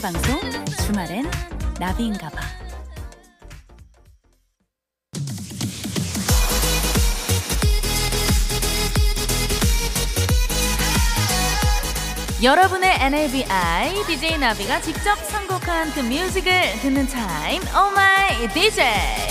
방송 주말엔 나비인가봐. 여러분의 NABI DJ 나비가 직접 선곡한 그 뮤직을 듣는 타임 Oh DJ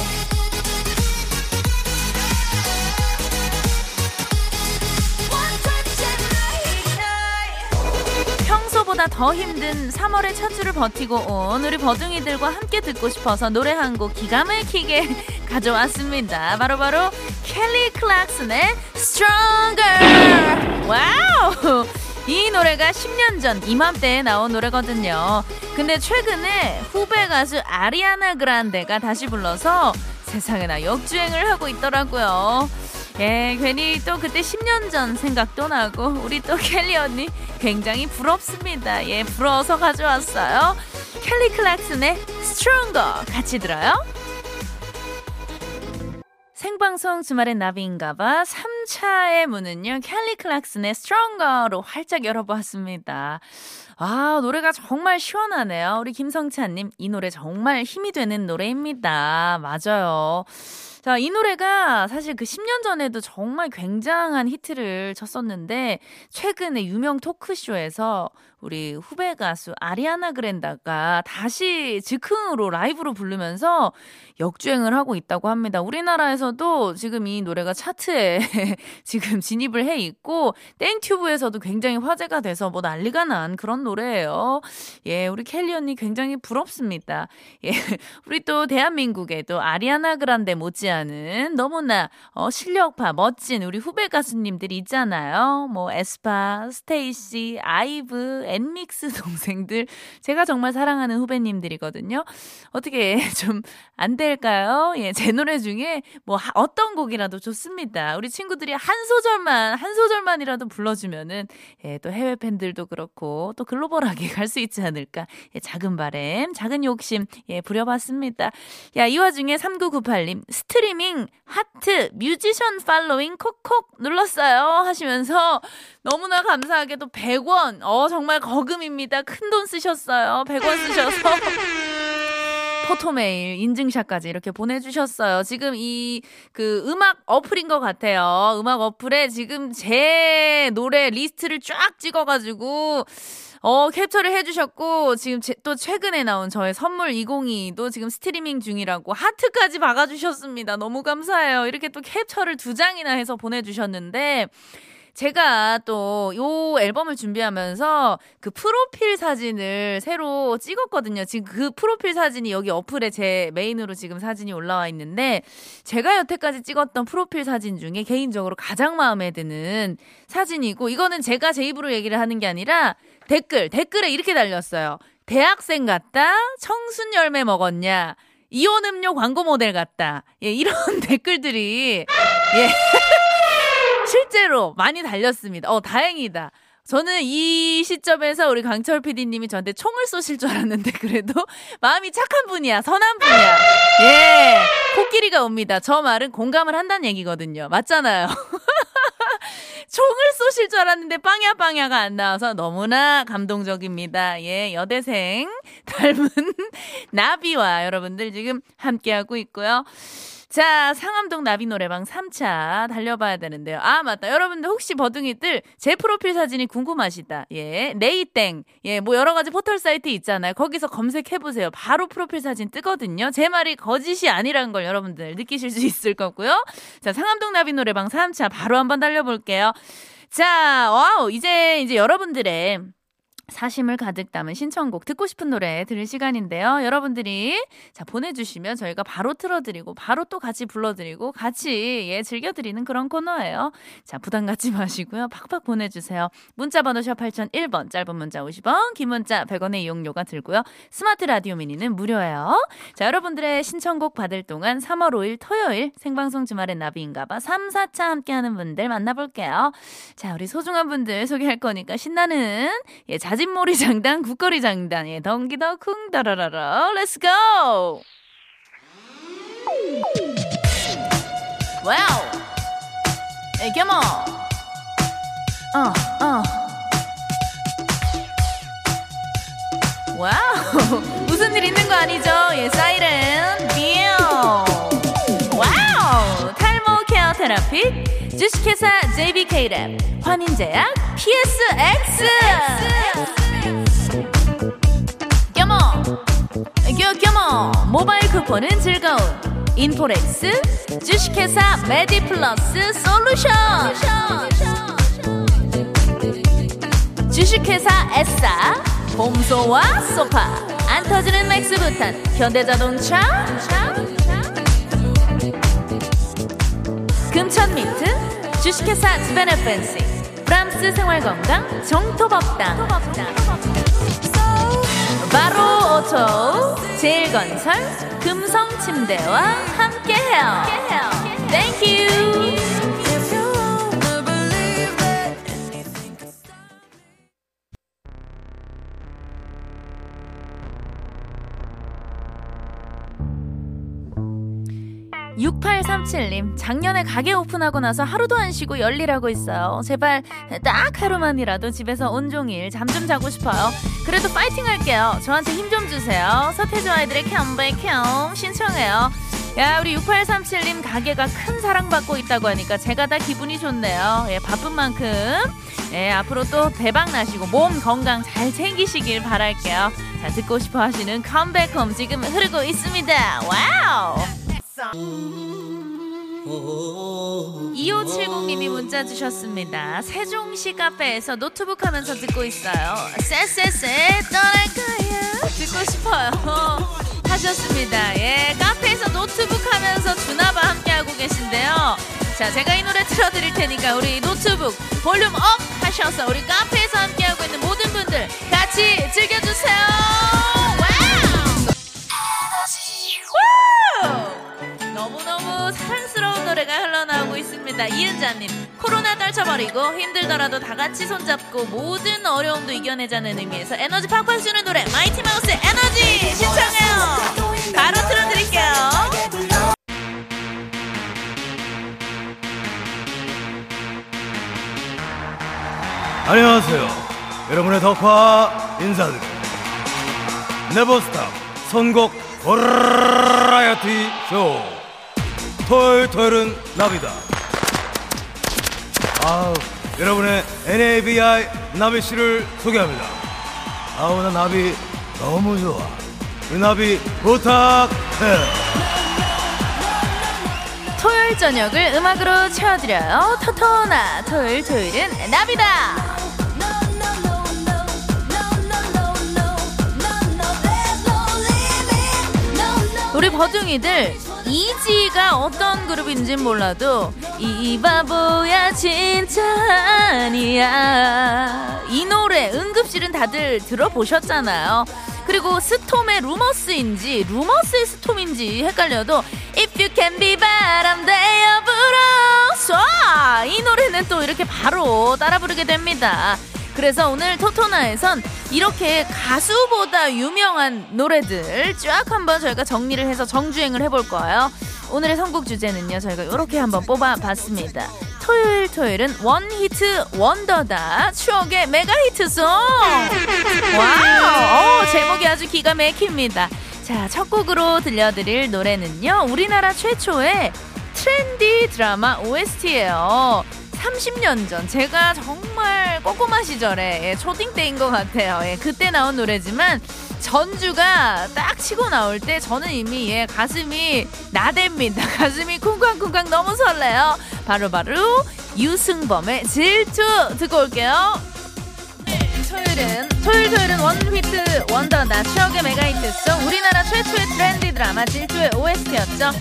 평소보다 더 힘든 3월의 첫 주를 버티고 온 우리 버둥이들과 함께 듣고 싶어서 노래 한 곡 기가 막히게 가져왔습니다. 바로 바로 켈리 클락슨의 Stronger! Wow! 이 노래가 10년 전 이맘때에 나온 노래거든요. 근데 최근에 후배 가수 아리아나 그란데가 다시 불러서 세상에나 역주행을 하고 있더라고요. 예, 괜히 또 그때 10년 전 생각도 나고 우리 또 켈리 언니 굉장히 부럽습니다. 예, 부러워서 가져왔어요. 켈리 클락슨의 Stronger 같이 들어요. 생방송 주말엔 나비인가봐 3차의 문은요 켈리 클락슨의 Stronger로 활짝 열어보았습니다. 아 노래가 정말 시원하네요. 우리 김성찬님 이 노래 정말 힘이 되는 노래입니다. 맞아요. 자, 이 노래가 사실 그 10년 전에도 정말 굉장한 히트를 쳤었는데, 최근에 유명 토크쇼에서 우리 후배 가수 아리아나 그란데가 다시 즉흥으로 라이브로 부르면서 역주행을 하고 있다고 합니다. 우리나라에서도 지금 이 노래가 차트에 지금 진입을 해 있고 땡튜브에서도 굉장히 화제가 돼서 뭐 난리가 난 그런 노래예요. 예, 우리 켈리 언니 굉장히 부럽습니다. 예, 우리 또 대한민국에도 아리아나 그란데 못지않은 너무나 어, 실력파 멋진 우리 후배 가수님들이 있잖아요. 뭐 에스파, 스테이시, 아이브, 엔믹스 동생들 제가 정말 사랑하는 후배님들이거든요. 어떻게 좀 안 될까요? 예, 제 노래 중에 뭐 어떤 곡이라도 좋습니다. 우리 친구들이 한 소절만 한 소절만이라도 불러주면은 예, 또 해외 팬들도 그렇고 또 글로벌하게 갈 수 있지 않을까. 예, 작은 바램, 작은 욕심 예, 부려봤습니다. 야, 이 와중에 3998님 스트리밍 하트 뮤지션 팔로잉 콕콕 눌렀어요 하시면서 너무나 감사하게도 100원 어 정말 거금입니다. 큰 돈 쓰셨어요. 100원 쓰셔서 포토메일 인증샷까지 이렇게 보내주셨어요. 지금 이 그 음악 어플인 것 같아요. 음악 어플에 지금 제 노래 리스트를 쫙 찍어가지고 어, 캡처를 해주셨고, 지금 제, 또 최근에 나온 저의 선물 202도 지금 스트리밍 중이라고 하트까지 박아주셨습니다. 너무 감사해요. 이렇게 또 캡처를 두 장이나 해서 보내주셨는데, 제가 또 요 앨범을 준비하면서 그 프로필 사진을 새로 찍었거든요. 지금 그 프로필 사진이 여기 어플에 제 메인으로 지금 사진이 올라와 있는데 제가 여태까지 찍었던 프로필 사진 중에 개인적으로 가장 마음에 드는 사진이고 이거는 제가 제 입으로 얘기를 하는 게 아니라 댓글, 댓글에 이렇게 달렸어요. 대학생 같다? 청순 열매 먹었냐? 이온 음료 광고 모델 같다. 예, 이런 댓글들이 예. 실제로 많이 달렸습니다. 어, 다행이다. 저는 이 시점에서 우리 강철 PD님이 저한테 총을 쏘실 줄 알았는데 그래도 마음이 착한 분이야, 선한 분이야. 예, 코끼리가 옵니다. 저 말은 공감을 한다는 얘기거든요. 맞잖아요. 총을 쏘실 줄 알았는데 빵야 빵야가 안 나와서 너무나 감동적입니다. 예, 여대생 닮은 나비와 여러분들 지금 함께하고 있고요. 자, 상암동 나비 노래방 3차 달려봐야 되는데요. 아, 맞다. 여러분들 혹시 버둥이들 제 프로필 사진이 궁금하시다. 예, 네이땡. 예, 뭐 여러 가지 포털 사이트 있잖아요. 거기서 검색해 보세요. 바로 프로필 사진 뜨거든요. 제 말이 거짓이 아니라는 걸 여러분들 느끼실 수 있을 거고요. 자, 상암동 나비 노래방 3차 바로 한번 달려 볼게요. 자, wow. 이제, 이제 여러분들의 사심을 가득 담은 신청곡 듣고 싶은 노래 들을 시간인데요. 여러분들이 자 보내주시면 저희가 바로 틀어드리고 바로 또 같이 불러드리고 같이 예 즐겨드리는 그런 코너예요. 자 부담 갖지 마시고요. 팍팍 보내주세요. 문자번호 샵 8001번 짧은 문자 50원 긴 문자 100원의 이용료가 들고요. 스마트 라디오 미니는 무료예요. 자 여러분들의 신청곡 받을 동안 3월 5일 토요일 생방송 주말엔 나비인가봐 3, 4차 함께하는 분들 만나볼게요. 자 우리 소중한 분들 소개할 거니까 신나는 예 자진모리 장단, 굿거리 장단의 덩기더 쿵 다라라라. Go! Wow! Come on! 어, 어. Wow! 무슨 일 있는 거 아니죠? 예, 사이렌. 뷰! Wow! 탈모 care therapy 주식회사 JBK랩 환인제약 PSX 껴 껴머. 모바일 쿠폰은 즐거운 인포렉스 주식회사 메디플러스 솔루션. 주식회사 에싸 봄소와 소파. 안 터지는 맥스부탄 현대자동차 금천미트 주식회사 지베네펜시 프랑스 생활건강 정토법당. 바로 오토 제일건설 금성침대와 함께해요. 땡큐 (6837님) 작년에 가게 오픈하고 나서 하루도 안 쉬고 열일하고 있어요. 제발 딱 하루만이라도 집에서 온종일 잠 좀 자고 싶어요. 그래도 파이팅 할게요. 저한테 힘 좀 주세요. 서태지와 아이들의 Come 신청해요. 야 우리 6837님 가게가 큰 사랑받고 있다고 하니까 제가 다 기분이 좋네요. 예 바쁜 만큼. 예 앞으로 또 대박 나시고 몸 건강 잘 챙기시길 바랄게요. 자 듣고 싶어 하시는 Come Back Home 지금 흐르고 있습니다. Wow 2570님이 문자 주셨습니다. 세종시 카페에서 노트북 하면서 듣고 있어요. 쎄쎄쎄 떠날 거야. 듣고 싶어요. 하셨습니다. 예, 카페에서 노트북 하면서 주나바 함께하고 계신데요. 자, 제가 이 노래 틀어드릴 테니까 우리 노트북 볼륨 up 하셔서 우리 카페에서 함께하고 있는 모든 분들 같이 즐겨주세요. 있습니다. 이은자님, 코로나 떨쳐버리고 힘들더라도 다 같이 손잡고 모든 어려움도 이겨내자는 의미에서 에너지 팍팍 주는 노래 마이티 마우스의 에너지 신청해요. 바로 틀어드릴게요. 안녕하세요. 여러분의 덕화 인사드립니다. Never stop 선곡 버라이어티 쇼. 토요일 토요일은 나비다. 아우, 여러분의 NABI 나비 씨를 소개합니다. 아우, 나 나비 너무 좋아. 우리 나비 부탁해. 토요일 저녁을 음악으로 채워드려요. 토토나 토요일 토요일은 나비다. 우리 버둥이들 이지가 어떤 그룹인진 몰라도 이 바보야 진짜 아니야. 이 노래 응급실은 다들 들어보셨잖아요. 그리고 스톰의 루머스인지 루머스의 스톰인지 헷갈려도 If you can be 바람 되어 불어 쏴이 노래는 또 이렇게 바로 따라 부르게 됩니다 그래서 오늘 토토나에선 이렇게 가수보다 유명한 노래들 쫙 한번 저희가 정리를 해서 정주행을 해볼 거예요. 오늘의 선곡 주제는요, 저희가 이렇게 한번 뽑아봤습니다. 토요일 토요일은 one-hit wonder다 추억의 메가 히트송 wow 오, 제목이 아주 기가 막힙니다 자 첫 곡으로 들려드릴 노래는요 우리나라 최초의 트렌디 드라마 OST예요 30년 전 제가 정말 꼬꼬마 시절에 예, 초딩 때인 것 같아요. 예, 그때 나온 노래지만 전주가 딱 치고 나올 때 저는 이미 예, 가슴이 나댑니다. 가슴이 쿵쾅쿵쾅 너무 설레요. 바로바로 바로 유승범의 질투 듣고 올게요. 토요일은 토요일 토요일은 one-hit wonder나 추억의 메가히트송 우리나라 최초의 트렌디 드라마 질투의 OST였죠.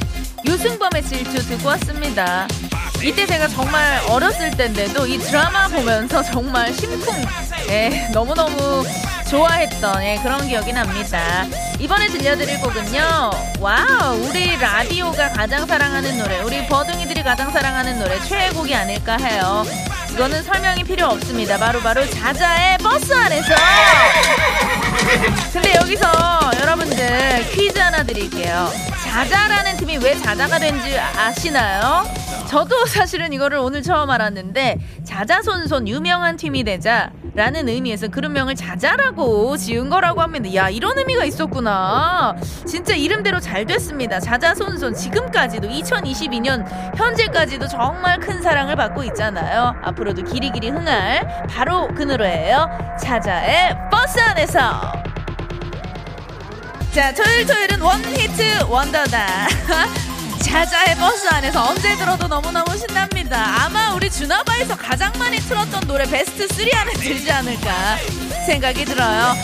유승범의 질투 듣고 왔습니다. 이때 제가 정말 어렸을 때인데도 이 드라마 보면서 정말 심쿵 예, 너무너무 좋아했던 예, 그런 기억이 납니다. 이번에 들려드릴 곡은요. wow, 우리 라디오가 가장 사랑하는 노래, 우리 버둥이들이 가장 사랑하는 노래 최애곡이 아닐까 해요. 이거는 설명이 필요 없습니다. 바로바로 바로 자자의 버스 안에서. 근데 여기서 여러분들 퀴즈 하나 드릴게요. 자자라는 팀이 왜 자자가 된지 아시나요? 저도 사실은 이거를 오늘 처음 알았는데 자자손손 유명한 팀이 되자라는 의미에서 그룹명을 자자라고 지은 거라고 합니다. 야 이런 의미가 있었구나. 진짜 이름대로 잘 됐습니다. 자자손손 지금까지도 2022년 현재까지도 정말 큰 사랑을 받고 있잖아요. 앞으로도 길이길이 흥할 바로 그 노래예요. 자자의 버스 안에서. 자, 토요일 토요일은 원히트 원더다. 자자의 버스 안에서 언제 들어도 너무너무 신납니다. 아마 우리 주나바에서 가장 많이 틀었던 노래 베스트 3 안에 들지 않을까 생각이 들어요.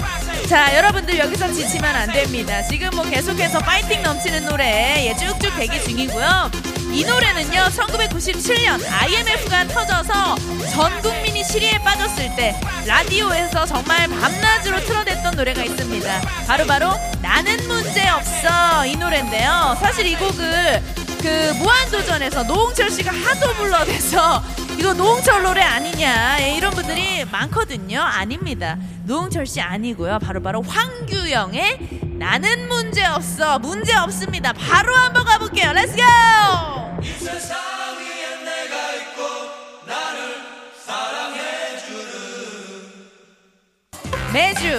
자, 여러분들 여기서 지치면 안 됩니다. 지금 뭐 계속해서 파이팅 넘치는 노래 예, 쭉쭉 대기 중이고요. 이 노래는요, 1997년 IMF가 터져서 전 국민이 시리에 빠졌을 때 라디오에서 정말 밤낮으로 틀어댔던 노래가 있습니다. 바로바로 바로 나는 문제 없어 이 노래인데요. 사실 이 곡을 그 무한도전에서 노홍철 씨가 하도 불러대서 이거 노홍철 노래 아니냐 예, 이런 분들이 많거든요. 아닙니다. 노홍철 씨 아니고요. 바로바로 바로 황규영의 나는 문제 없어 문제 없습니다. 바로 한번 가볼게요. let's go! 매주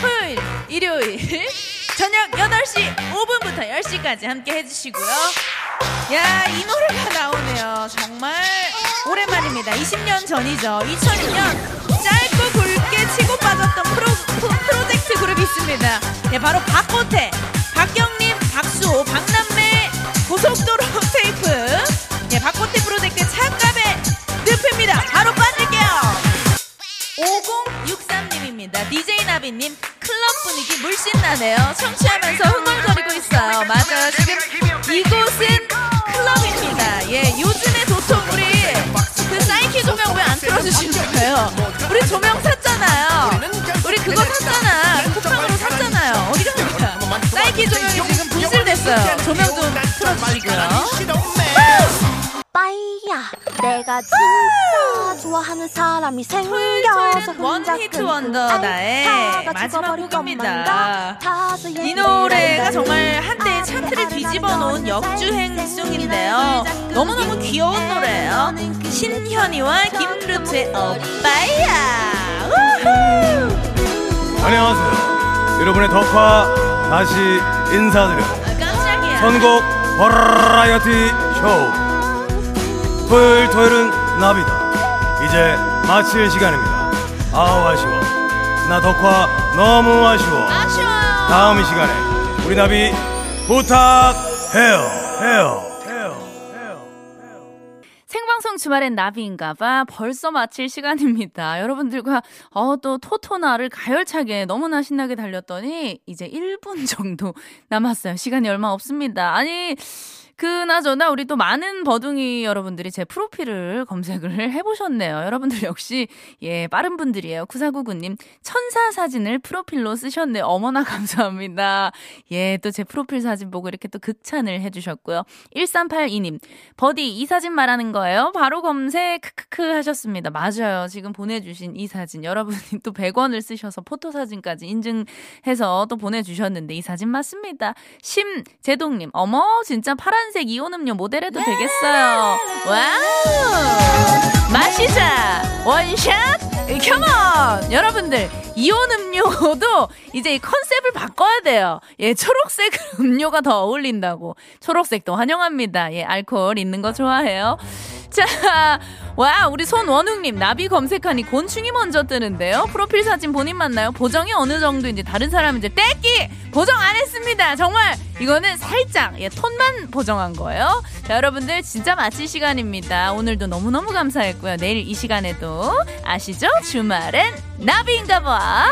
토요일, 일요일 저녁 8시 5분부터 10시까지 함께 해주시고요. 야, 이 노래가 나오네요. 정말 오랜만입니다. 20년 전이죠. 2002년 짧고 굵게 치고 빠졌던 프로, 프로 젝트 그룹이 있습니다. 네, 바로 박호태, 박경림, 박수호, 박남매, 고속도로 5063님입니다. DJ 나비님, 클럽 분위기 물씬 나네요. 청취하면서 흥얼거리고 있어요. 맞아요. 지금 이곳은 클럽입니다. 예, 요즘에 도통 우리 그 사이키 조명 왜 안 틀어주시는 거예요? 우리 조명 샀잖아요. 우리 그거 샀잖아. 쿠팡으로 샀잖아요. 어디 갑니까? 사이키 조명이 지금 분실됐어요. 조명 좀 틀어주시고요. 빠이야 내가 진짜 좋아하는 사람이 생겨서 원히트 원더 나의 마지막 곡입니다. 이 노래가 정말 한때 차트를 뒤집어 놓은 역주행송인데요. 너무너무 귀여운 노래예요. 신현이와 김루트의 오빠야. 안녕하세요. 여러분의 덕화 다시 인사드려요. 아, 깜짝이야. 선곡 버라이어티 쇼. 토요일 토요일은 나비다 이제 마칠 시간입니다. 아우 아쉬워. 나 덕화 너무 아쉬워. 아쉬워요. 다음 이 시간에 우리 나비 부탁해요. 해요. 생방송 주말엔 나비인가봐. 벌써 마칠 시간입니다. 여러분들과 어, 또 토토나를 가열차게 너무나 신나게 달렸더니 이제 1분 정도 남았어요. 시간이 얼마 없습니다. 아니 그나저나 우리 또 많은 버둥이 여러분들이 제 프로필을 검색을 해보셨네요. 여러분들 역시 예 빠른 분들이에요. 구사구구님 천사 사진을 프로필로 쓰셨네. 어머나 감사합니다. 예 또 제 프로필 사진 보고 이렇게 또 극찬을 해주셨고요. 1382님 버디 이 사진 말하는 거예요? 바로 검색 크크크 하셨습니다. 맞아요. 지금 보내주신 이 사진 여러분이 또 100원을 쓰셔서 포토 사진까지 인증해서 또 보내주셨는데 이 사진 맞습니다. 심재동님 어머 진짜 파란 파란색 이온 음료 모델해도 되겠어요. wow! 마시자! 원샷! come on! 여러분들, 이온 음료도 이제 이 컨셉을 바꿔야 돼요. 예, 초록색 음료가 더 어울린다고. 초록색도 환영합니다. 예, 알코올 있는 거 좋아해요. 자, 와, 우리 손원웅님, 나비 검색하니 곤충이 먼저 뜨는데요. 프로필 사진 본인 맞나요? 보정이 어느 정도인지 다른 사람은 이제 떼끼! 보정 안 했습니다. 정말 이거는 살짝, 예, 톤만 보정한 거예요. 자, 여러분들 진짜 마칠 시간입니다. 오늘도 너무너무 감사했고요. 내일 이 시간에도 아시죠? 주말엔 나비인가 봐.